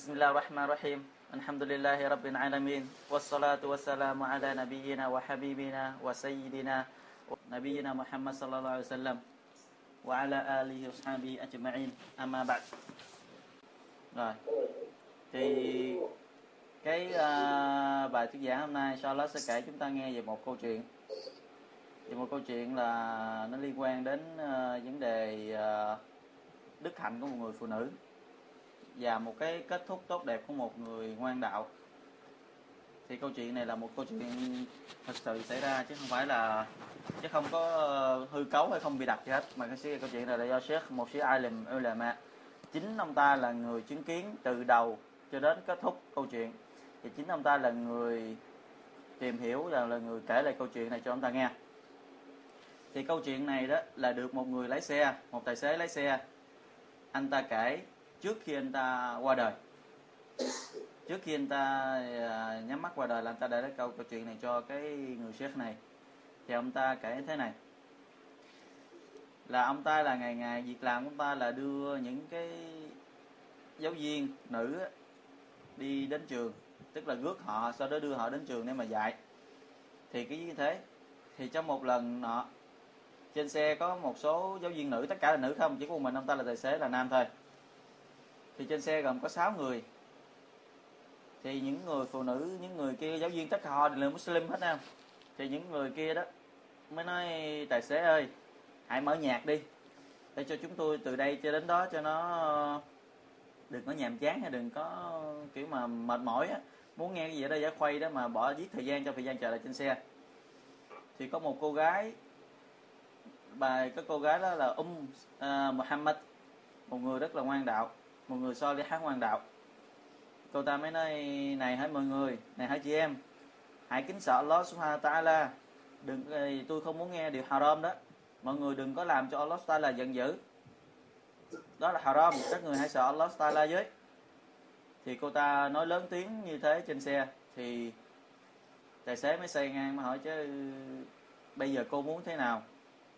Bismillahirrahmanirrahim. الرحمن الرحيم. alamin. Wassalatu wassalamu ala nabiyyina wa habibina wa sayyidina nabiyyina Muhammad sallallahu alaihi wasallam wa ala alihi wa sahbihi ajma'in. Amma ba'd. Rồi. Thì cái uh, bài thuyết giảng hôm nay inshallah sẽ kể chúng ta nghe về một câu chuyện. Về một câu chuyện là nó liên quan đến uh, vấn đề uh, đức hạnh của một người phụ nữ và một cái kết thúc tốt đẹp của một người ngoan đạo. Thì câu chuyện này là một câu chuyện thật sự xảy ra chứ không phải là chứ không có ờ, hư cấu hay không bị đặt gì hết. Mà cái câu chuyện này là do Sheikh một Sheikh Alim Ulama chính ông ta là người chứng kiến từ đầu cho đến kết thúc câu chuyện. Thì chính ông ta là người tìm hiểu là, là người kể lại câu chuyện này cho ông ta nghe. Thì câu chuyện này đó là được một người lái xe một tài xế lái xe. Anh ta kể trước khi anh ta qua đời. Trước khi anh ta à, nhắm mắt qua đời là anh ta đã nói câu câu chuyện này cho cái người sếp này. Thì ông ta kể thế này. Là ông ta là ngày ngày việc làm của ông ta là đưa những cái giáo viên nữ đi đến trường. Tức là rước họ sau đó đưa họ đến trường để mà dạy. Thì cái như thế. Thì trong một lần nọ trên xe có một số giáo viên nữ tất cả là nữ không chỉ có một mình ông ta là tài xế là nam thôi thì trên xe gồm có 6 người. Thì những người phụ nữ những người kia giáo viên tất cả họ đều là muslim hết em thì những người kia đó mới nói tài xế ơi hãy mở nhạc đi. Để cho chúng tôi từ đây cho đến đó cho nó đừng có nhàm chán hay đừng có kiểu mà mệt mỏi á. Muốn nghe cái gì đây giả khuây đó mà bỏ giết thời gian cho thời gian chờ lại trên xe. Thì có một cô gái bài cái cô gái đó là Um uh, Muhammad một người rất là ngoan đạo một người so đi hát hoàng đạo. Cô ta mới nói, này hỡi mọi người? Này hỡi chị em? Hãy kính sợ Allah subhanahu wa ta'ala. Đừng tôi không muốn nghe điều haram đó. Mọi người đừng có làm cho Allah là giận dữ. Đó là haram. Các người hãy sợ Allah ta'ala với. Thì cô ta nói lớn tiếng như thế trên xe. Thì tài xế mới xây ngang mà hỏi, chứ bây giờ cô muốn thế nào?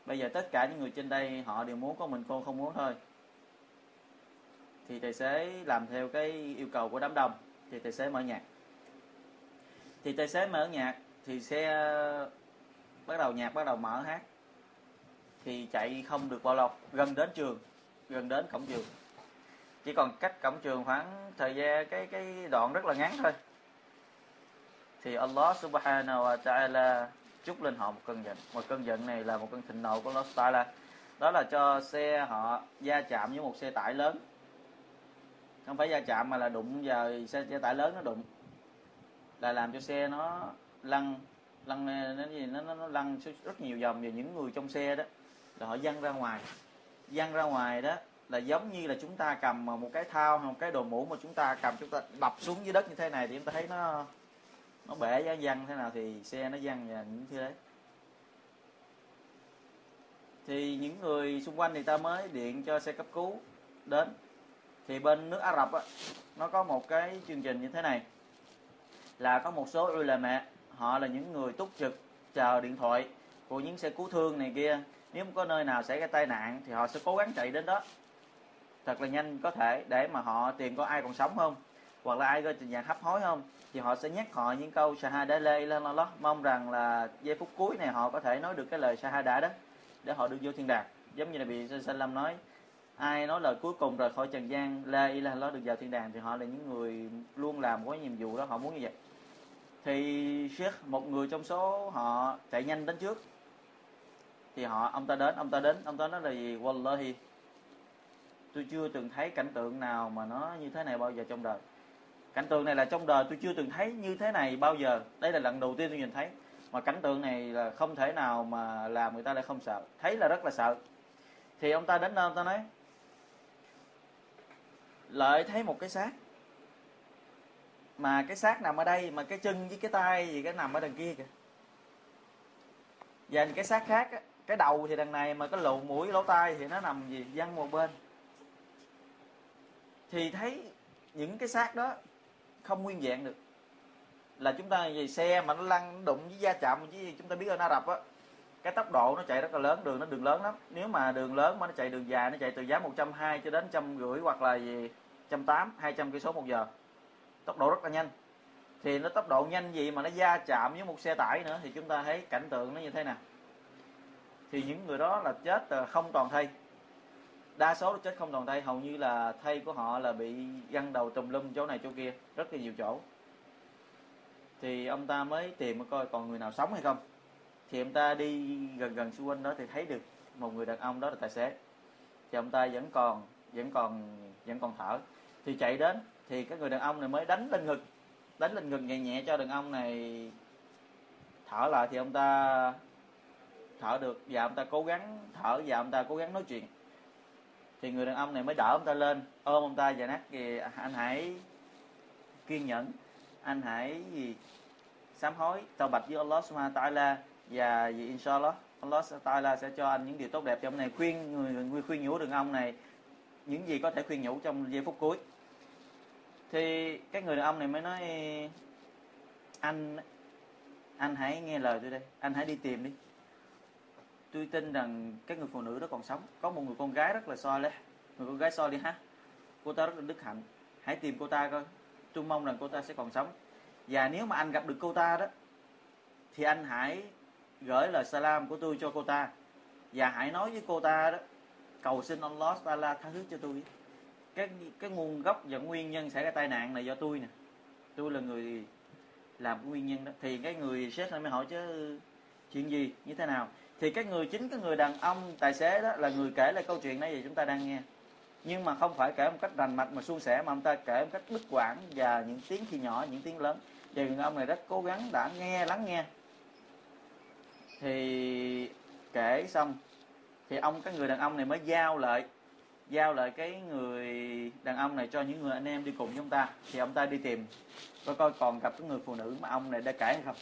Bây giờ tất cả những người trên đây họ đều muốn có mình, cô không muốn thôi thì tài xế làm theo cái yêu cầu của đám đông, thì tài xế mở nhạc. Thì tài xế mở nhạc thì xe bắt đầu nhạc, bắt đầu mở hát, thì chạy không được bao lâu, gần đến trường, gần đến cổng trường. Chỉ còn cách cổng trường khoảng thời gian, cái cái đoạn rất là ngắn thôi. Thì Allah subhanahu wa ta'ala chúc lên họ một cơn giận. Một cơn giận này là một cơn thịnh nộ của Allah ta'ala. Đó là cho xe họ va chạm với một xe tải lớn không phải va chạm mà là đụng vào xe, xe tải lớn nó đụng. Là làm cho xe nó lăn lăn nó gì nó, nó, nó lăn rất nhiều vòng và những người trong xe đó. Là họ văng ra ngoài. Văng ra ngoài đó là giống như là chúng ta cầm một cái thao hoặc một cái đồ mũ mà chúng ta cầm chúng ta đập xuống dưới đất như thế này thì chúng ta thấy nó nó bể giá văng thế nào thì xe nó văng và những thứ đấy. Thì những người xung quanh thì ta mới điện cho xe cấp cứu đến thì bên nước Ả Rập á, nó có một cái chương trình như thế này. Là có một số ulama họ là những người túc trực chờ điện thoại của những xe cứu thương này kia. Nếu có nơi nào xảy ra tai nạn thì họ sẽ cố gắng chạy đến đó. Thật là nhanh có thể để mà họ tìm có ai còn sống không? Hoặc là ai rơi tình trạng hấp hối không? Thì họ sẽ nhắc họ những câu shahada lê lên lo mong rằng là giây phút cuối này họ có thể nói được cái lời shahada đó để họ được vô thiên đàng. Giống như là bị sallam nói ai nói lời cuối cùng rời khỏi trần gian, la ilaha lo được vào thiên đàng thì họ là những người luôn làm có nhiệm vụ đó, họ muốn như vậy. Thì sheikh, một người trong số họ chạy nhanh đến trước. Thì họ, ông ta đến, ông ta đến, ông ta nói là gì? Wallahi, tôi chưa từng thấy cảnh tượng nào mà nó như thế này bao giờ trong đời. Cảnh tượng này là trong đời, tôi chưa từng thấy như thế này bao giờ. Đây là lần đầu tiên tôi nhìn thấy. Mà cảnh tượng này là không thể nào mà làm người ta lại không sợ. Thấy là rất là sợ. Thì ông ta đến đó ông ta nói lợi thấy một cái xác. Mà cái xác nằm ở đây mà cái chân với cái tay gì cái nằm ở đằng kia kìa. Và cái xác khác á, cái đầu thì đằng này mà cái lỗ mũi lỗ tai thì nó nằm gì? Văng một bên. Thì thấy những cái xác đó không nguyên vẹn được. Là chúng ta về xe mà nó lăn nó đụng với va chạm với chúng ta biết ở na Rập á cái tốc độ nó chạy rất là lớn đường nó đường lớn lắm. Nếu mà đường lớn mà nó chạy đường dài nó chạy từ giá 120 cho đến trăm rưỡi hoặc là gì 180 200 cây số một giờ. Tốc độ rất là nhanh. Thì nó tốc độ nhanh gì mà nó va chạm với một xe tải nữa thì chúng ta thấy cảnh tượng nó như thế nào. Thì những người đó là chết ờ, không toàn thây. Đa số chết không toàn thây, hầu như là thây của họ là bị găng đầu tùm lum chỗ này chỗ kia, rất là nhiều chỗ. Thì ông ta mới tìm coi còn người nào sống hay không. Thì ông ta đi gần gần xung quanh đó thì thấy được một người đàn ông đó là tài xế. Thì ông ta vẫn còn vẫn còn vẫn còn thở thì chạy đến thì cái người đàn ông này mới đánh lên ngực. Đánh lên ngực nhẹ nhẹ cho đàn ông này thở lại thì ông ta thở được và ông ta cố gắng thở và ông ta cố gắng nói chuyện. Thì người đàn ông này mới đỡ ông ta lên ôm ông ta và nát gì anh hãy kiên nhẫn. Anh hãy gì? Sám hối. Tàu bạch với Allah subhanahu wa ta'ala và vì inshallah Allah ta'ala sẽ cho anh những điều tốt đẹp trong này khuyên người, người khuyên nhủ đàn ông này. Những gì có thể khuyên nhủ trong giây phút cuối thì cái người đàn ông này mới nói, anh anh hãy nghe lời tôi đây, anh hãy đi tìm đi. Tôi tin rằng cái người phụ nữ đó còn sống. Có một người con gái rất là soi đấy người con gái soi đi ha. Cô ta rất là đức hạnh. Hãy tìm cô ta coi. Tôi mong rằng cô ta sẽ còn sống. Và nếu mà anh gặp được cô ta đó, thì anh hãy gửi lời salam của tôi cho cô ta. Và hãy nói với cô ta đó, cầu xin Allah Taala tha thứ cho tôi cái cái nguồn gốc và nguyên nhân xảy ra tai nạn này do tôi nè. Tôi là người làm nguyên nhân đó. Thì cái người sếp mới hỏi chứ, chuyện gì, như thế nào? Thì cái người, chính cái người đàn ông tài xế đó là người kể lại câu chuyện này gì chúng ta đang nghe. Nhưng mà không phải kể một cách rành mạch mà suôn sẻ, mà ông ta kể một cách đứt quãng và những tiếng khi nhỏ, những tiếng lớn. Và người ông này rất cố gắng đã nghe, lắng nghe. Thì kể xong, thì ông, cái người đàn ông này mới giao lại giao lại cái người đàn ông này cho những người anh em đi cùng với ông ta, thì ông ta đi tìm, coi coi còn gặp cái người phụ nữ mà ông này đã cãi hay không.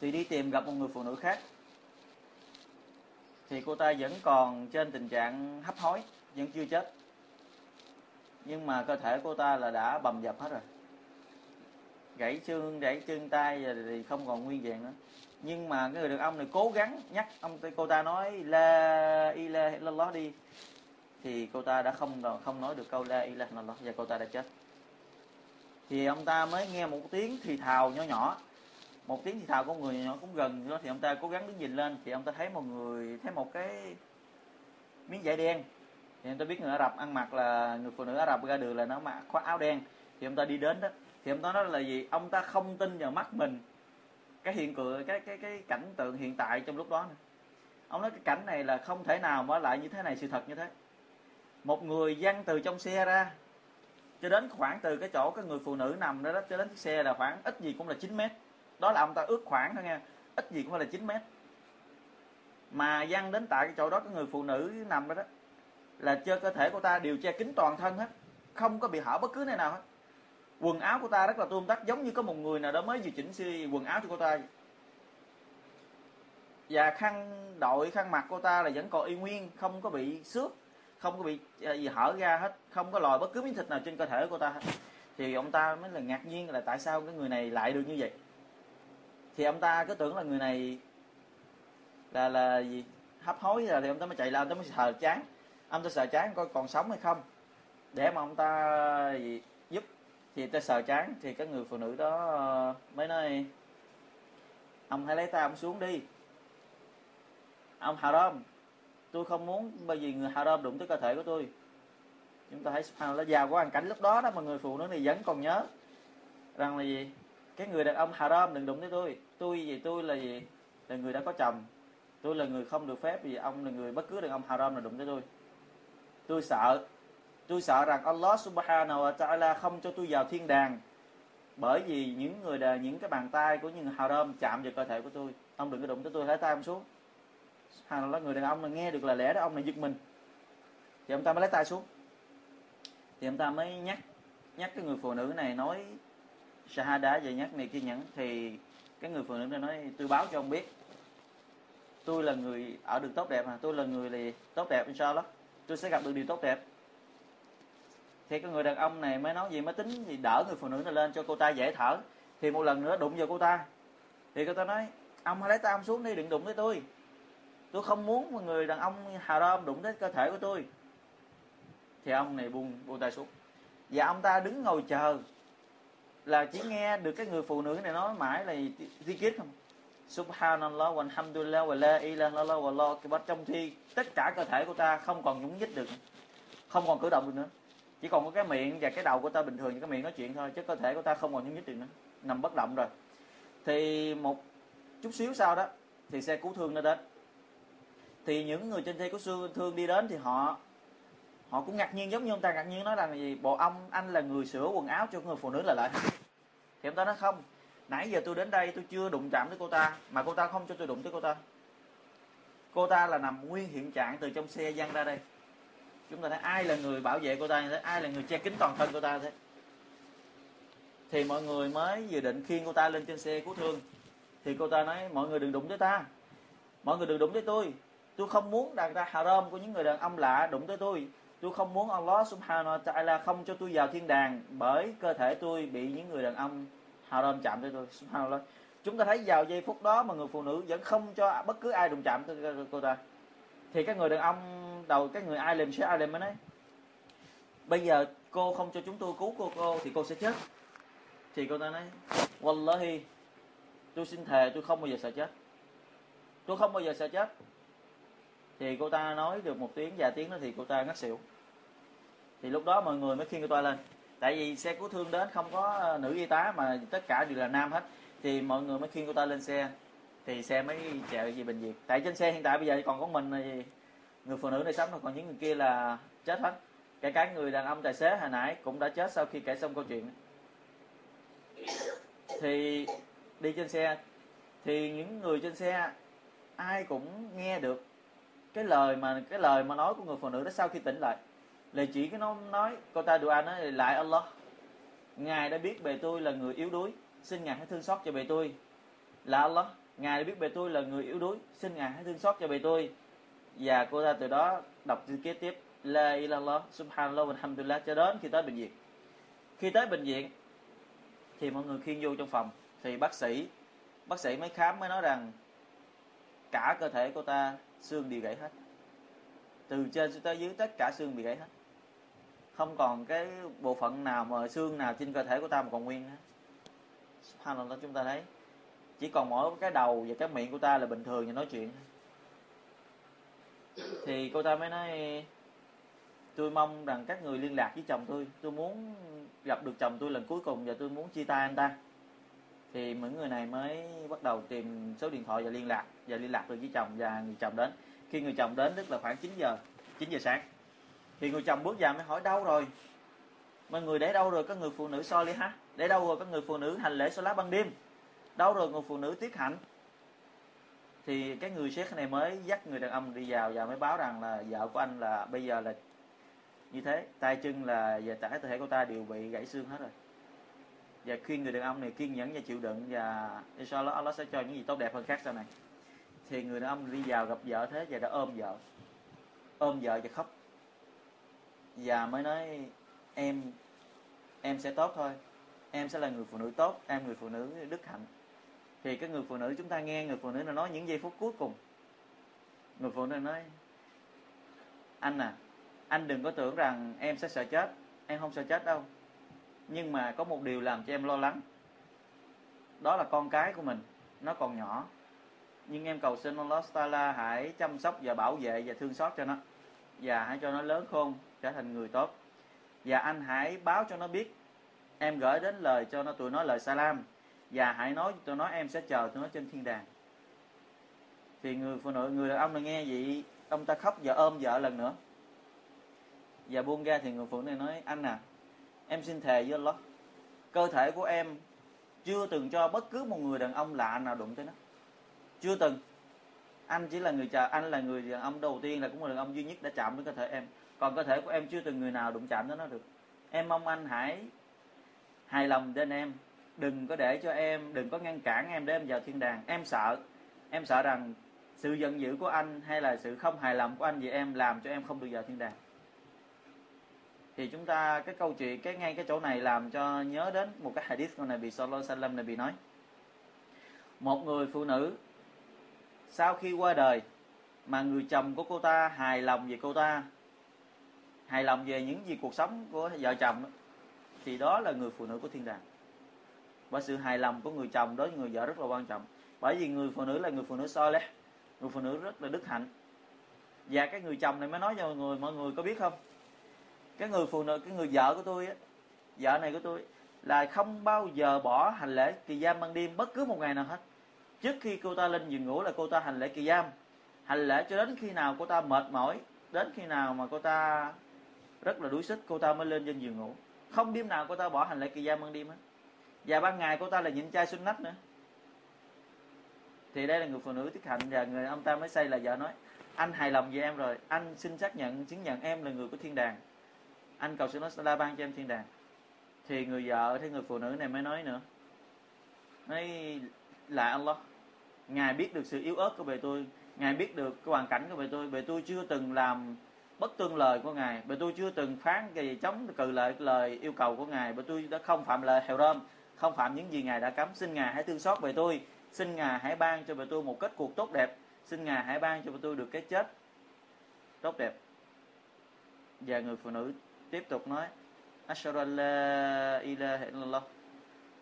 Thì đi tìm gặp một người phụ nữ khác. Thì cô ta vẫn còn trên tình trạng hấp hối, vẫn chưa chết. Nhưng mà cơ thể cô ta là đã bầm dập hết rồi. Gãy xương, gãy chân tay thì không còn nguyên vẹn nữa. Nhưng mà cái người đàn ông này cố gắng nhắc ông, cô ta nói, la ilaha illallah đi thì cô ta đã không không nói được câu la ilaha illallah và cô ta đã chết. Thì ông ta mới nghe một tiếng thì thào nhỏ nhỏ. Một tiếng thì thào của người nhỏ cũng gần đó, thì ông ta cố gắng đứng nhìn lên, thì ông ta thấy một người thấy một cái miếng vải đen. Thì ông ta biết người Ả Rập ăn mặc là người phụ nữ Ả Rập ra đường là nó mặc khoác áo đen. Thì ông ta đi đến đó, thì ông ta nói là gì? Ông ta không tin vào mắt mình. Cái hiện tượng cái cái cái cảnh tượng hiện tại trong lúc đó nữa. ông nói cái cảnh này là không thể nào mở lại như thế này, sự thật như thế một người văng từ trong xe ra cho đến khoảng từ cái chỗ cái người phụ nữ nằm đó, đó cho đến chiếc xe là khoảng ít gì cũng là 9 mét. Đó là ông ta ước khoảng thôi nha ít gì cũng là 9 mét. Mà văng đến tại cái chỗ đó cái người phụ nữ nằm đó đó là cho cơ thể của ta điều che kín toàn thân hết không có bị hở bất cứ nơi nào hết. Quần áo của ta rất là tươm tất giống như có một người nào đó mới vừa chỉnh si quần áo cho cô ta. Và khăn đội khăn mặt cô ta là vẫn còn y nguyên không có bị xước không có bị ờ, gì hở ra hết, không có lòi bất cứ miếng thịt nào trên cơ thể của cô ta hết. Thì ông ta mới là ngạc nhiên là tại sao cái người này lại được như vậy. Thì ông ta cứ tưởng là người này là là gì, hấp hối rồi thì ông ta mới chạy lên, ông ta mới sợ chán. Ông ta sợ chán coi còn sống hay không. Để mà ông ta gì, giúp thì ta sợ chán, thì cái người phụ nữ đó ờ, mới nói, ông hãy lấy tay ông xuống đi. Ông haram tôi không muốn bởi vì người haram đụng tới cơ thể của tôi. Chúng ta thấy subhanallah giàu của hoàn cảnh lúc đó đó mà người phụ nữ này vẫn còn nhớ rằng là gì? Cái người đàn ông haram đừng đụng tới tôi. Tôi gì? Tôi là gì? Là người đã có chồng. Tôi là người không được phép vì ông là người bất cứ đàn ông haram nào đụng tới tôi. Tôi sợ. Tôi sợ rằng Allah subhanahu wa ta'ala không cho tôi vào thiên đàng bởi vì những người đàn những cái bàn tay của những haram chạm vào cơ thể của tôi. Ông đừng có đụng tới tôi lấy tay ông xuống subhanallah người đàn ông là nghe được là lẽ đó ông này giật mình. Thì ông ta mới lấy tay xuống. Thì ông ta mới nhắc nhắc cái người phụ nữ này nói, shahada về nhắc này kiên nhẫn. Thì cái người phụ nữ này nói, tôi báo cho ông biết. Tôi là người ở được tốt đẹp mà, tôi là người là tốt đẹp inshallah. Tôi sẽ gặp được điều tốt đẹp. Thì cái người đàn ông này mới nói gì, mới tính gì, đỡ người phụ nữ này lên cho cô ta dễ thở. Thì một lần nữa đụng vào cô ta. Thì cô ta nói, ông hãy lấy tay ông xuống đi, đừng đụng tới tôi tôi không muốn một người đàn ông haram đụng tới cơ thể của tôi. Thì ông này buông buông tay xuống. Và ông ta đứng ngồi chờ là chỉ nghe được cái người phụ nữ này nói mãi là zikir không? Subhanallah, walhamdulillah, wa la ilaha illallah, wallahu akbar. Trong thi tất cả cơ thể của ta không còn nhúng nhích được, không còn cử động được nữa. Chỉ còn có cái miệng và cái đầu của ta bình thường cái miệng nói chuyện thôi, chứ cơ thể của ta không còn nhúng nhích được nữa. Nằm bất động rồi. Thì một chút xíu sau đó, thì xe cứu thương nó đến thì những người trên xe cứu thương đi đến thì họ họ cũng ngạc nhiên giống như ông ta ngạc nhiên nói là gì, bộ ông, anh là người sửa quần áo cho người phụ nữ là lại thì ông ta nói, không, nãy giờ tôi đến đây tôi chưa đụng chạm tới cô ta, mà cô ta không cho tôi đụng tới cô ta. Cô ta là nằm nguyên hiện trạng từ trong xe văng ra đây. Chúng ta thấy ai là người bảo vệ cô ta như thế ai là người che kín toàn thân cô ta thế? Thì mọi người mới dự định khiêng cô ta lên trên xe cứu thương. Thì cô ta nói, mọi người đừng đụng tới ta. Mọi người đừng đụng tới tôi tôi không muốn đặt ra haram của những người đàn ông lạ đụng tới tôi. Tôi không muốn Allah subhanahu wa ta'ala không cho tôi vào thiên đàng bởi cơ thể tôi bị những người đàn ông haram chạm tới tôi. Subhanallah. Chúng ta thấy vào giây phút đó mà người phụ nữ vẫn không cho bất cứ ai đụng chạm tới cô ta. Thì các người đàn ông đầu, các người ai làm sẽ ai làm mới nói, bây giờ cô không cho chúng tôi cứu cô cô thì cô sẽ chết. Thì cô ta nói, wallahi, tôi xin thề tôi không bao giờ sợ chết. Tôi không bao giờ sợ chết thì cô ta nói được một tiếng, vài tiếng đó thì cô ta ngất xỉu. Thì lúc đó mọi người mới khiêng cô ta lên. Tại vì xe cứu thương đến không có ờ, nữ y tá mà tất cả đều là nam hết. Thì mọi người mới khiêng cô ta lên xe. Thì xe mới chạy về bệnh viện. Tại trên xe hiện tại bây giờ còn có mình là gì? Người phụ nữ này sống còn những người kia là chết hết. Kể cả người đàn ông tài xế hồi nãy cũng đã chết sau khi kể xong câu chuyện. Thì đi trên xe. Thì những người trên xe ai cũng nghe được cái lời mà, cái lời mà nói của người phụ nữ đó sau khi tỉnh lại lời chỉ cái nó nói, cô ta dua nói lại Allah. Ngài đã biết bề tôi là người yếu đuối, xin ngài hãy thương xót cho bề tôi. Là Allah, ngài đã biết bề tôi là người yếu đuối, xin ngài hãy thương xót cho bề tôi. Và cô ta từ đó đọc kế tiếp, la ilallah subhanallah alhamdulillah cho đến khi tới bệnh viện. Khi tới bệnh viện, thì mọi người khiêng vô trong phòng. Thì bác sĩ bác sĩ mới khám mới nói rằng, cả cơ thể cô ta xương bị gãy hết. Từ trên tới dưới, tất cả xương bị gãy hết. Không còn cái bộ phận nào mà xương nào trên cơ thể của ta mà còn nguyên nữa. Subhanallah, chúng ta thấy. Chỉ còn mỗi cái đầu và cái miệng của ta là bình thường và nói chuyện. Thì cô ta mới nói, tôi mong rằng các người liên lạc với chồng tôi. Tôi muốn gặp được chồng tôi lần cuối cùng và tôi muốn chia tay anh ta thì những người này mới bắt đầu tìm số điện thoại và liên lạc, và liên lạc được với chồng và người chồng đến. Khi người chồng đến, tức là khoảng 9 giờ 9 giờ sáng, thì người chồng bước vào mới hỏi, đâu rồi? Mà người để đâu rồi? Các người phụ nữ soi đi ha để đâu rồi? Các người phụ nữ hành lễ số lá ban đêm, đâu rồi? Người phụ nữ tiết hạnh. Thì cái người sếp này mới dắt người đàn ông đi vào và mới báo rằng là vợ của anh là bây giờ là như thế, tay chân là và cả cơ thể của ta đều bị gãy xương hết rồi và khuyên người đàn ông này kiên nhẫn và chịu đựng và inshallah Allah sẽ cho những gì tốt đẹp hơn khác sau này. Thì người đàn ông đi vào gặp vợ thế và đã ôm vợ. Ôm vợ và khóc. Và mới nói, em em sẽ tốt thôi. Em sẽ là người phụ nữ tốt, em người phụ nữ đức hạnh. Thì cái người phụ nữ chúng ta nghe, người phụ nữ nó nói những giây phút cuối cùng. Người phụ nữ nói, anh à anh đừng có tưởng rằng em sẽ sợ chết. Em không sợ chết đâu nhưng mà có một điều làm cho em lo lắng. Đó là con cái của mình, nó còn nhỏ. Nhưng em cầu xin Allah Taala hãy chăm sóc và bảo vệ và thương xót cho nó. Và hãy cho nó lớn khôn, trở thành người tốt. Và anh hãy báo cho nó biết. Em gửi đến lời cho nó, tụi nó lời salam. Và hãy nói tụi nó em sẽ chờ tụi nó trên thiên đàng. Thì người phụ nữ, người đàn ông này nghe vậy, ông ta khóc và ôm vợ lần nữa. Và buông ra thì người phụ nữ này nói, anh à em xin thề với Allah cơ thể của em chưa từng cho bất cứ một người đàn ông lạ nào đụng tới nó. Chưa từng. Anh chỉ là người chờ anh là người đàn ông đầu tiên, là cũng là đàn ông duy nhất đã chạm đến cơ thể em. Còn cơ thể của em chưa từng người nào đụng chạm tới nó được. Em mong anh hãy hài lòng đến em. Đừng có để cho em, đừng có ngăn cản em để em vào thiên đàng. Em sợ em sợ rằng sự giận dữ của anh hay là sự không hài lòng của anh về em làm cho em không được vào thiên đàng thì chúng ta, cái câu chuyện, cái ngay cái chỗ này làm cho nhớ đến một cái hadith của Nabi Sallallahu Alaihi Wasallam Nabi nói. Một người phụ nữ, sau khi qua đời, mà người chồng của cô ta hài lòng về cô ta, hài lòng về những gì cuộc sống của vợ chồng, thì đó là người phụ nữ của thiên đàng. Và sự hài lòng của người chồng đối với người vợ rất là quan trọng. Bởi vì người phụ nữ là người phụ nữ so lẽ người phụ nữ rất là đức hạnh. Và cái người chồng này mới nói cho mọi người mọi người có biết không? Cái người phụ nữ, cái người vợ của tôi á, vợ này của tôi là không bao giờ bỏ hành lễ kỳ giam ban đêm bất cứ một ngày nào hết. Trước khi cô ta lên giường ngủ là cô ta hành lễ kỳ giam. Hành lễ cho đến khi nào cô ta mệt mỏi, đến khi nào mà cô ta rất là đuối sức, cô ta mới lên trên giường ngủ. Không đêm nào cô ta bỏ hành lễ kỳ giam ban đêm hết. Và ban ngày cô ta là nhịn chay xuân nách nữa. Thì đây là người phụ nữ tiết hạnh và người ông ta mới say là vợ nói, anh hài lòng về em rồi. Anh xin xác nhận, chứng nhận em là người của thiên đàng anh cầu xin nó la ban cho em thiên đàng. Thì người vợ, thì người phụ nữ này mới nói nữa. Nói là Allah, ngài biết được sự yếu ớt của bề tôi, ngài biết được cái hoàn cảnh của bề tôi. Bề tôi chưa từng làm bất tương lời của ngài. Bề tôi chưa từng phán cái gì chống cự lại lời yêu cầu của ngài. Bề tôi đã không phạm lời hèo rơm, không phạm những gì ngài đã cấm. Xin ngài hãy thương xót về tôi. Xin ngài hãy ban cho bề tôi một kết cuộc tốt đẹp. Xin ngài hãy ban cho bề tôi được cái chết tốt đẹp. Và người phụ nữ tiếp tục nói, ashhadu an la ilaha illallah.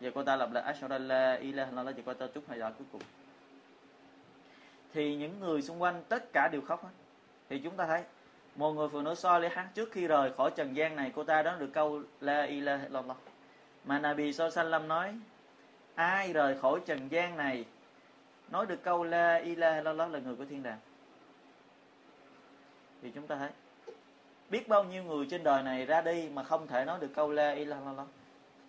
Giờ cô ta lặp lại, ashhadu an la ilaha illallah giờ cô ta chúc hai lời cuối cùng. Thì những người xung quanh, tất cả đều khóc hết. Thì chúng ta thấy, một người phụ nữ so lê hát trước khi rời khỏi trần gian này, cô ta đó được câu la ilaha illallah. Mà Nabi Sallam nói, ai rời khỏi trần gian này, nói được câu la ilaha illallah là người của thiên đàng. Thì chúng ta thấy biết bao nhiêu người trên đời này ra đi mà không thể nói được câu la ilaha illallah?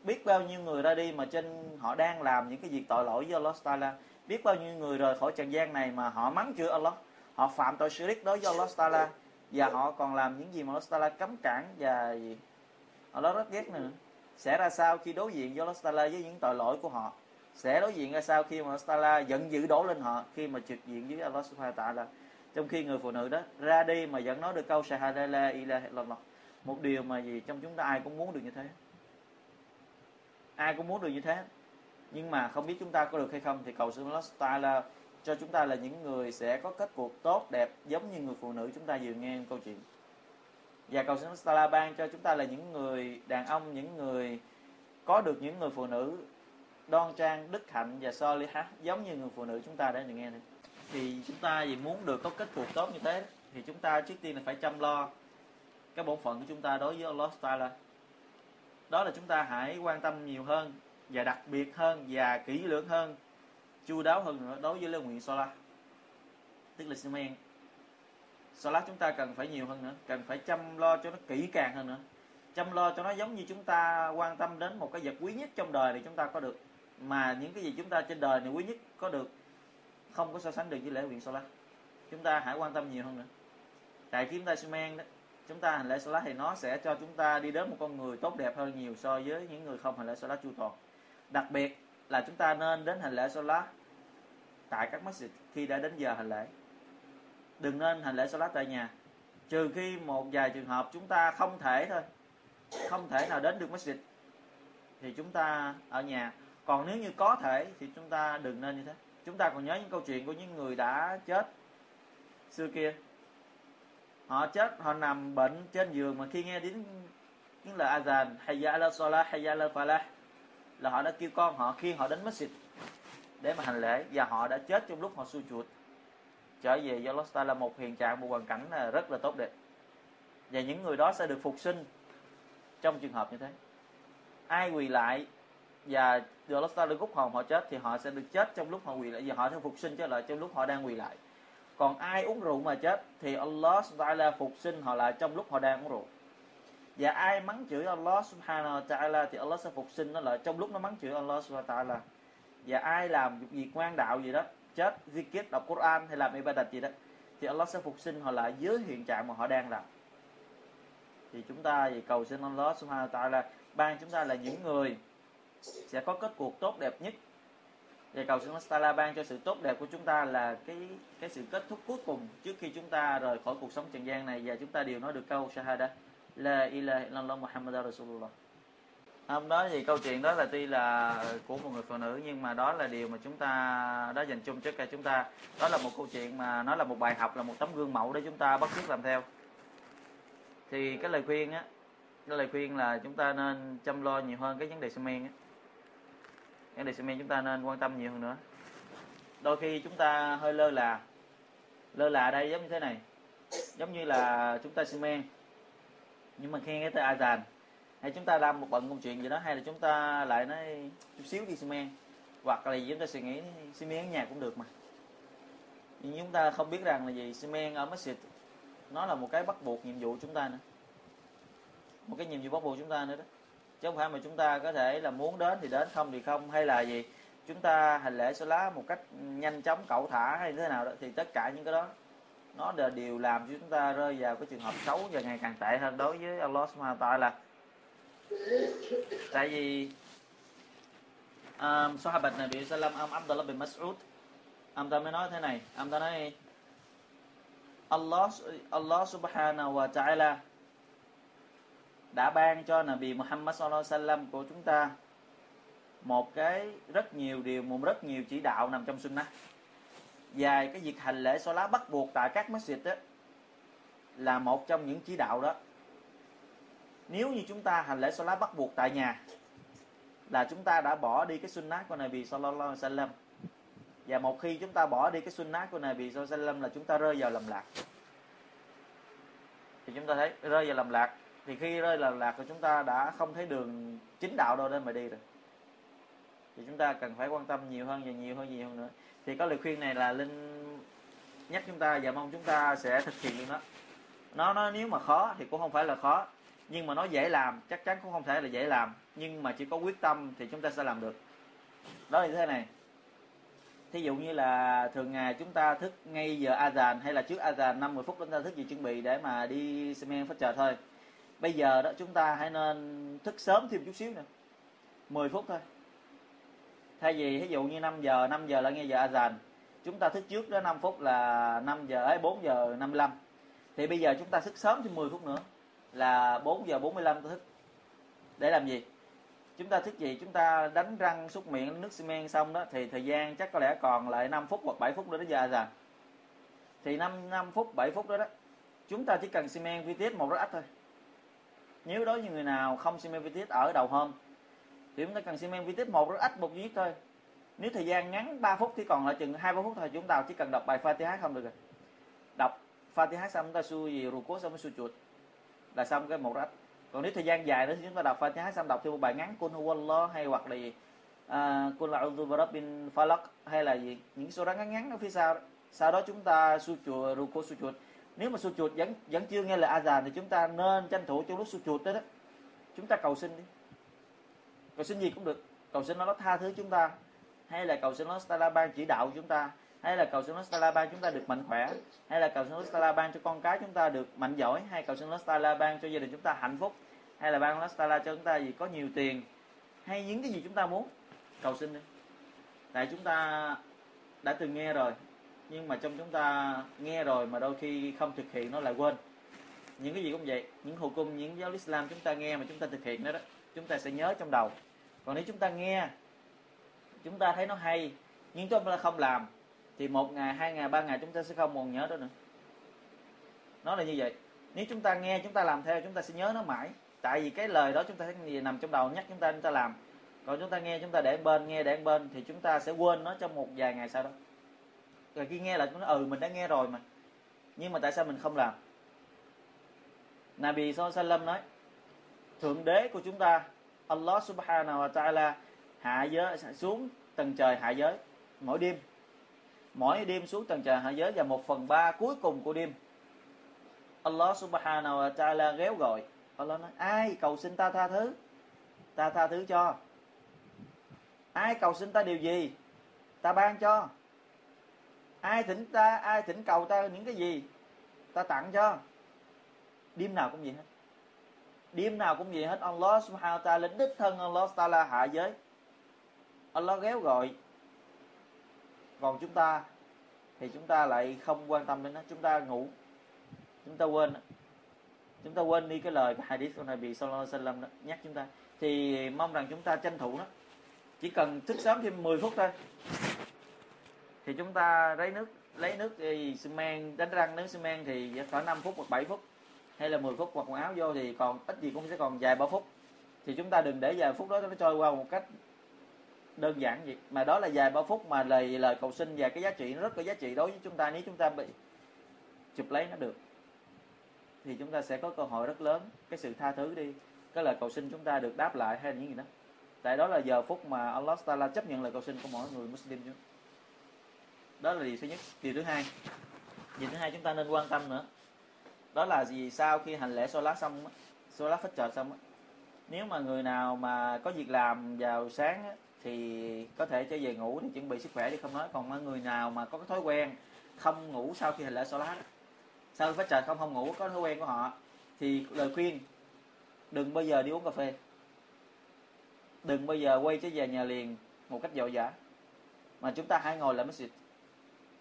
Biết bao nhiêu người ra đi mà trên họ đang làm những cái việc tội lỗi với Allah Taala? Biết bao nhiêu người rời khỏi trần gian này mà họ mắng chửi Allah? Họ phạm tội shirk đối với Allah Taala và họ còn làm những gì mà Allah Taala cấm cản và gì? Allah rất ghét nữa. Sẽ ra sao khi đối diện với Allah Taala với những tội lỗi của họ? Sẽ đối diện ra sao khi mà Allah Taala giận dữ đổ lên họ khi mà trực diện với Allah Subhanahu wa Taala? Trong khi người phụ nữ đó ra đi mà vẫn nói được câu shahada la ilaha illallah một điều mà gì trong chúng ta ai cũng muốn được như thế. Ai cũng muốn được như thế. Nhưng mà không biết chúng ta có được hay không thì cầu xin Allah Taala cho chúng ta là những người sẽ có kết cuộc tốt, đẹp, giống như người phụ nữ chúng ta vừa nghe câu chuyện. Và cầu xin Allah ban cho chúng ta là những người đàn ông, những người có được những người phụ nữ đoan trang, đức hạnh và so li giống như người phụ nữ chúng ta đã được nghe này thì chúng ta vì muốn được có kết cục tốt như thế, thì chúng ta trước tiên là phải chăm lo cái bổn phận của chúng ta đối với Allah Taala đó là chúng ta hãy quan tâm nhiều hơn và đặc biệt hơn và kỹ lưỡng hơn, chu đáo hơn nữa đối với lời nguyện Salah tức là Simen Salah chúng ta cần phải nhiều hơn nữa, cần phải chăm lo cho nó kỹ càng hơn nữa. Chăm lo cho nó giống như chúng ta quan tâm đến một cái vật quý nhất trong đời thì chúng ta có được. Mà những cái gì chúng ta trên đời này quý nhất có được không có so sánh được với lễ nguyện Solar. chúng ta hãy quan tâm nhiều hơn nữa. Tại khi chúng ta Simen đó, chúng ta hành lễ Solar thì nó sẽ cho chúng ta đi đến một con người tốt đẹp hơn nhiều so với những người không hành lễ Solar chu toàn. Đặc biệt là chúng ta nên đến hành lễ Solar tại các masjid khi đã đến giờ hành lễ. Đừng nên hành lễ Solar tại nhà. Trừ khi một vài trường hợp chúng ta không thể thôi, không thể nào đến được masjid, thì chúng ta ở nhà. Còn nếu như có thể thì chúng ta đừng nên như thế chúng ta còn nhớ những câu chuyện của những người đã chết xưa kia. Họ chết, họ nằm bệnh trên giường mà khi nghe đến những lời azan, hayya ala salah, hayya ala falah, là họ đã kêu con họ khi họ đến masjid để mà hành lễ và họ đã chết trong lúc họ su chuột. Trở về do Losta là một hiện trạng, một hoàn cảnh là rất là tốt đẹp. Và những người đó sẽ được phục sinh trong trường hợp như thế. Ai quỳ lại và do được rút hồn họ chết thì họ sẽ được chết trong lúc họ quỳ lại. Và họ sẽ phục sinh trở lại trong lúc họ đang quỳ lại. Còn ai uống rượu mà chết thì Allah Subhanahu phục sinh họ lại trong lúc họ đang uống rượu. Và ai mắng chửi Allah Subhanahu wa Taala thì Allah sẽ phục sinh nó lại trong lúc nó mắng chửi Allah Subhanahu wa Taala. Và ai làm việc ngoan đạo gì đó, chết, zikir, đọc Quran hay làm ibadat gì đó, thì Allah sẽ phục sinh họ lại dưới hiện trạng mà họ đang làm. Thì chúng ta thì cầu xin Allah Subhanahu wa Taala ban chúng ta là những người sẽ có kết cuộc tốt đẹp nhất. Và cầu xin Allah ban cho sự tốt đẹp của chúng ta là cái cái sự kết thúc cuối cùng trước khi chúng ta rời khỏi cuộc sống trần gian này. Và chúng ta đều nói được câu shahada, la ilaha illallah muhammad rasulullah. Hôm đó thì câu chuyện đó là tuy là của một người phụ nữ, nhưng mà đó là điều mà chúng ta đã dành chung cho cả chúng ta. Đó là một câu chuyện mà nó là một bài học, là một tấm gương mẫu để chúng ta bắt chước làm theo. Thì cái lời khuyên á, cái lời khuyên là chúng ta nên chăm lo nhiều hơn cái vấn đề xem men á cái đề xi chúng ta nên quan tâm nhiều hơn nữa. Đôi khi chúng ta hơi lơ là lơ là đây giống như thế này. Giống như là chúng ta xi men nhưng mà khi nghe tới azan, hay chúng ta làm một bận công chuyện gì đó, hay là chúng ta lại nói chút xíu đi xi men hoặc là gì chúng ta suy nghĩ xi men ở nhà cũng được mà. Nhưng chúng ta không biết rằng là gì xi men ở masjid, nó là một cái bắt buộc nhiệm vụ chúng ta nữa. Một cái nhiệm vụ bắt buộc chúng ta nữa đó chứ không phải mà chúng ta có thể là muốn đến thì đến không thì không hay là gì? Chúng ta hành lễ số lá một cách nhanh chóng cẩu thả hay thế nào đó thì tất cả những cái đó nó đều làm cho chúng ta rơi vào cái trường hợp xấu và ngày càng tệ hơn đối với Allah Subhanahu tại là tại vì um, Sahabat Nabi Sallam ông Abdullah bin Mas'ud ông ta mới nói thế này ông ta nói Allah Allah Subhanahu wa Ta'ala đã ban cho Nabi Muhammad Sallallahu Alaihi Wasallam của chúng ta một cái rất nhiều điều, một rất nhiều chỉ đạo nằm trong sunnah. Dài cái việc hành lễ lá bắt buộc tại các masjid đó là một trong những chỉ đạo đó. Nếu như chúng ta hành lễ lá bắt buộc tại nhà, là chúng ta đã bỏ đi cái sunnah của Nabi Sallallahu Alaihi Wasallam. Và một khi chúng ta bỏ đi cái sunnah của Nabi Sallallahu Alaihi Wasallam là chúng ta rơi vào lầm lạc. Thì chúng ta thấy rơi vào lầm lạc thì khi rơi là lạc thì chúng ta đã không thấy đường chính đạo đâu để mà đi rồi. Thì chúng ta cần phải quan tâm nhiều hơn và nhiều hơn nhiều hơn nữa. Thì có lời khuyên này là linh nhắc chúng ta và mong chúng ta sẽ thực hiện nó nó nó nếu mà khó thì cũng không phải là khó, nhưng mà nó dễ làm, chắc chắn cũng không thể là dễ làm. Nhưng mà chỉ có quyết tâm thì chúng ta sẽ làm được. Đó là như thế này. Thí dụ như là thường ngày chúng ta thức ngay giờ azan hay là trước azan, năm 10 phút chúng ta thức gì chuẩn bị để mà đi xem phát chờ thôi bây giờ đó, chúng ta hãy nên thức sớm thêm chút xíu nữa 10 phút thôi. Thay vì ví dụ như 5 giờ 5 giờ là nghe giờ azan, chúng ta thức trước đó 5 phút là 5 giờ, ấy 4 giờ 55 thì bây giờ chúng ta thức sớm thêm 10 phút nữa là 4 giờ 45 ta thức. Để làm gì? Chúng ta thức gì? Chúng ta đánh răng, súc miệng, nước xi men xong đó, thì thời gian chắc có lẽ còn lại 5 phút hoặc 7 phút nữa đến giờ azan. Thì 5 5 phút 7 phút đó đó, chúng ta chỉ cần xi men vi tiết một rất ít thôi nếu đối với người nào không xi men vi tiết ở đầu hôm thì chúng ta cần xi men vi tiết một rất ít một duy thôi. Nếu thời gian ngắn 3 phút thì còn lại chừng hai ba phút thôi chúng ta chỉ cần đọc bài Fatiha không được rồi. Đọc Fatiha xong chúng ta su gì ruku xong mới su chuột là xong cái một rách còn nếu thời gian dài nữa thì chúng ta đọc Fatiha xong đọc thêm một bài ngắn Kun huwallah hay hoặc là gì à, Kul a'udhu birabbin falaq hay là gì. Những số đó ngắn ngắn ở phía sau đó. sau đó chúng ta su chuột ruku su chuột nếu mà su chuột vẫn vẫn chưa nghe lời azan thì chúng ta nên tranh thủ trong lúc su chuột đó đó. Chúng ta cầu xin đi. Cầu xin gì cũng được. Cầu xin nó tha thứ chúng ta. Hay là cầu xin nó ban chỉ đạo chúng ta. Hay là cầu xin nó ban chúng ta được mạnh khỏe. Hay là cầu xin nó ban cho con cái chúng ta được mạnh giỏi. Hay cầu xin nó ban cho gia đình chúng ta hạnh phúc. Hay là ban nó cho chúng ta gì có nhiều tiền. Hay những cái gì chúng ta muốn. Cầu xin đi. Tại chúng ta đã từng nghe rồi nhưng mà trong chúng ta nghe rồi mà đôi khi không thực hiện nó lại quên những cái gì cũng vậy những hồ cung những giáo Islam chúng ta nghe mà chúng ta thực hiện đó đó chúng ta sẽ nhớ trong đầu còn nếu chúng ta nghe chúng ta thấy nó hay nhưng chúng ta không làm thì một ngày hai ngày ba ngày chúng ta sẽ không còn nhớ đó nữa nó là như vậy nếu chúng ta nghe chúng ta làm theo chúng ta sẽ nhớ nó mãi tại vì cái lời đó chúng ta thấy nằm trong đầu nhắc chúng ta chúng ta làm còn chúng ta nghe chúng ta để bên nghe để bên thì chúng ta sẽ quên nó trong một vài ngày sau đó rồi khi nghe lại chúng nó ừ mình đã nghe rồi mà. Nhưng mà tại sao mình không làm? Nabi Sallam nói, thượng đế của chúng ta, Allah Subhanahu wa Taala hạ giới xuống tầng trời hạ giới mỗi đêm. Mỗi đêm xuống tầng trời hạ giới và một phần ba cuối cùng của đêm. Allah subhanahu wa ta'ala ghéo gọi. Allah nói, ai, cầu xin ta tha thứ? Ta tha thứ cho. Ai cầu xin ta điều gì? Ta ban cho ai thỉnh ta ai thỉnh cầu ta những cái gì? Ta tặng cho. Đêm nào cũng vậy hết. Đêm nào cũng vậy hết. Allah subhanahu ta là đích thân Allah ta'ala hạ giới. Allah ghéo gọi còn chúng ta thì chúng ta lại không quan tâm đến nó. Chúng ta ngủ. Chúng ta quên. Chúng ta quên đi cái lời cái hadith của Nabi Sallallahu Alaihi Wasallam đó, nhắc chúng ta. Thì mong rằng chúng ta tranh thủ nó. Chỉ cần thức sớm thêm 10 phút thôi thì chúng ta lấy nước lấy nước xi men đánh răng nước xi men thì khoảng 5 phút hoặc 7 phút, hay là 10 phút hoặc quần áo vô thì còn, ít gì cũng sẽ còn vài ba phút. Thì chúng ta đừng để vài phút đó nó trôi qua một cách đơn giản vậy mà đó là vài ba phút mà lời lời cầu xin và cái giá trị nó rất có giá trị đối với chúng ta. Nếu chúng ta bị chụp lấy nó được, thì chúng ta sẽ có cơ hội rất lớn cái sự tha thứ đi. Cái lời cầu xin chúng ta được đáp lại hay là những gì đó. Tại đó là giờ phút mà Allah Taala chấp nhận lời cầu xin của mỗi người Muslim chứ đó là điều thứ nhất, điều thứ hai. Điều thứ hai chúng ta nên quan tâm nữa. Đó là gì, sau khi hành lễ Salat xong Salat phát trợ xong nếu mà người nào mà có việc làm vào sáng thì có thể trở về ngủ thì chuẩn bị sức khỏe đi. Không nói còn người nào mà có cái thói quen không ngủ sau khi hành lễ Salat sau khi phát trợ không không ngủ, có thói quen của họ, thì lời khuyên, đừng bao giờ đi uống cà phê. Đừng bao giờ quay trở về nhà liền một cách dội dã. Mà chúng ta hãy ngồi lại masjid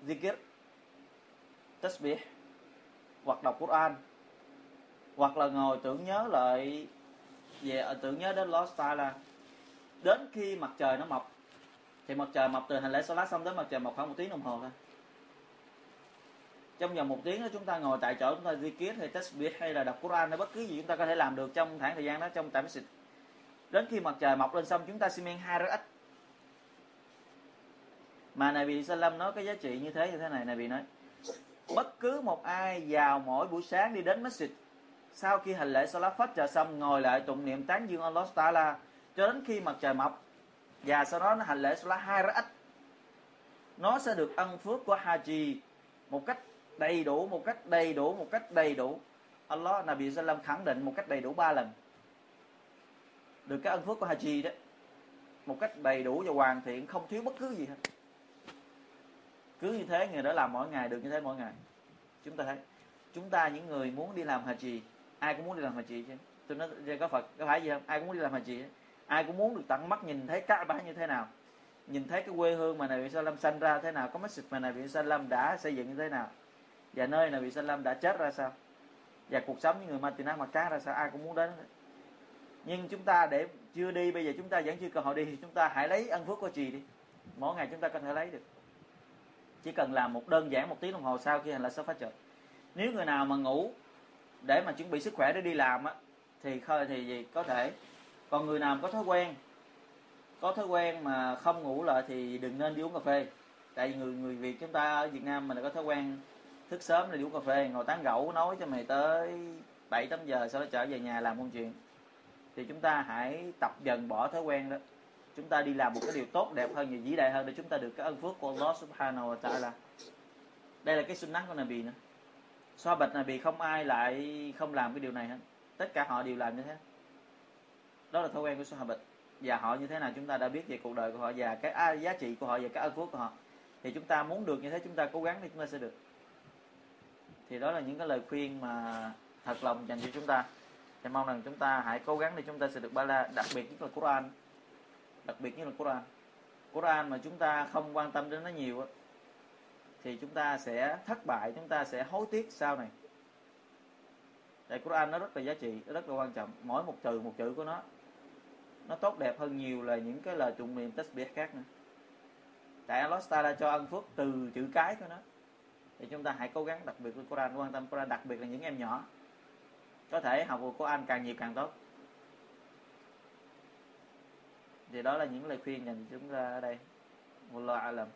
zikir, tasbih, hoặc đọc Quran, hoặc là ngồi tưởng nhớ lại, về à, tưởng nhớ đến Lost là đến khi mặt trời nó mọc, thì mặt trời mọc từ hành lễ solar xong đến mặt trời mọc khoảng một tiếng đồng hồ thôi. Trong vòng một tiếng đó chúng ta ngồi tại chỗ, chúng ta zikir hay tasbih hay là đọc Quran hay bất cứ gì chúng ta có thể làm được trong khoảng thời gian đó, trong tại masjid. Đến khi mặt trời mọc lên xong, chúng ta xi men hai rất ít mà này bị Salam nói cái giá trị như thế như thế này này bị nói, bất cứ một ai vào mỗi buổi sáng đi đến masjid, sau khi hành lễ salat fajr xong, ngồi lại tụng niệm tán dương Allah Taala, cho đến khi mặt trời mọc, và sau đó nó hành lễ salat hai ra'at. Nó sẽ được ân phước của haji một cách đầy đủ, một cách đầy đủ, một cách đầy đủ. Allah, Nabi Sallam khẳng định một cách đầy đủ ba lần. Được cái ân phước của Haji đó, một cách đầy đủ và hoàn thiện, không thiếu bất cứ gì hết cứ như thế, người đó làm mỗi ngày, được như thế mỗi ngày. Chúng ta thấy, chúng ta những người muốn đi làm Haji ai cũng muốn đi làm Haji chứ. Tôi nói có Phật, có phải gì không? Ai cũng muốn đi làm Haji ai cũng muốn được tận mắt nhìn thấy các bá như thế nào. Nhìn thấy cái quê hương mà Nabi Sallam sanh ra thế nào, có masjid mà Nabi Sallam đã xây dựng như thế nào. Và nơi Nabi Sallam đã chết ra sao? Và cuộc sống những người Matina mà cá ra sao? Ai cũng muốn đến. Nhưng chúng ta để chưa đi, bây giờ chúng ta vẫn chưa cơ hội đi, thì chúng ta hãy lấy ân phước của trì đi. Mỗi ngày chúng ta có thể lấy được chỉ cần làm một đơn giản một tiếng đồng hồ sau khi hành là sẽ phát trực nếu người nào mà ngủ để mà chuẩn bị sức khỏe để đi làm á, thì khơi thì gì? Có thể. Còn người nào có thói quen, có thói quen mà không ngủ lại thì đừng nên đi uống cà phê. Tại vì người người việt chúng ta ở việt nam mình có thói quen thức sớm để đi uống cà phê. Ngồi tán gẫu nói cho mày tới bảy tám giờ sau đó trở về nhà làm công chuyện. Thì chúng ta hãy tập dần bỏ thói quen đó chúng ta đi làm một cái điều tốt, đẹp hơn và vĩ đại hơn để chúng ta được cái ân phước của Allah subhanahu wa ta'ala. Đây là cái sunnah của Nabi nữa. Xoa bạch Nabi không ai lại không làm cái điều này hết. Tất cả họ đều làm như thế. Đó là thói quen của xoa bạch và họ như thế nào chúng ta đã biết về cuộc đời của họ và cái giá trị của họ và cái ân phước của họ. Thì chúng ta muốn được như thế, chúng ta cố gắng thì chúng ta sẽ được. Thì đó là những cái lời khuyên mà thật lòng dành cho chúng ta. Thì mong rằng chúng ta hãy cố gắng để chúng ta sẽ được ba la, đặc biệt nhất là Quran đặc biệt như là Quran. Quran mà chúng ta không quan tâm đến nó nhiều thì chúng ta sẽ thất bại, chúng ta sẽ hối tiếc sau này. Tại Quran nó rất là giá trị, nó rất là quan trọng. Mỗi một từ, một chữ của nó nó tốt đẹp hơn nhiều là những cái lời tụng niệm tasbih khác nữa. Tại Allah Taala cho ân phước từ chữ cái của nó. Thì chúng ta hãy cố gắng, đặc biệt với Quran, quan tâm Quran, đặc biệt là những em nhỏ. Có thể học của Quran càng nhiều càng tốt thì đó là những lời khuyên dành cho chúng ta ở đây. Wallahu alam.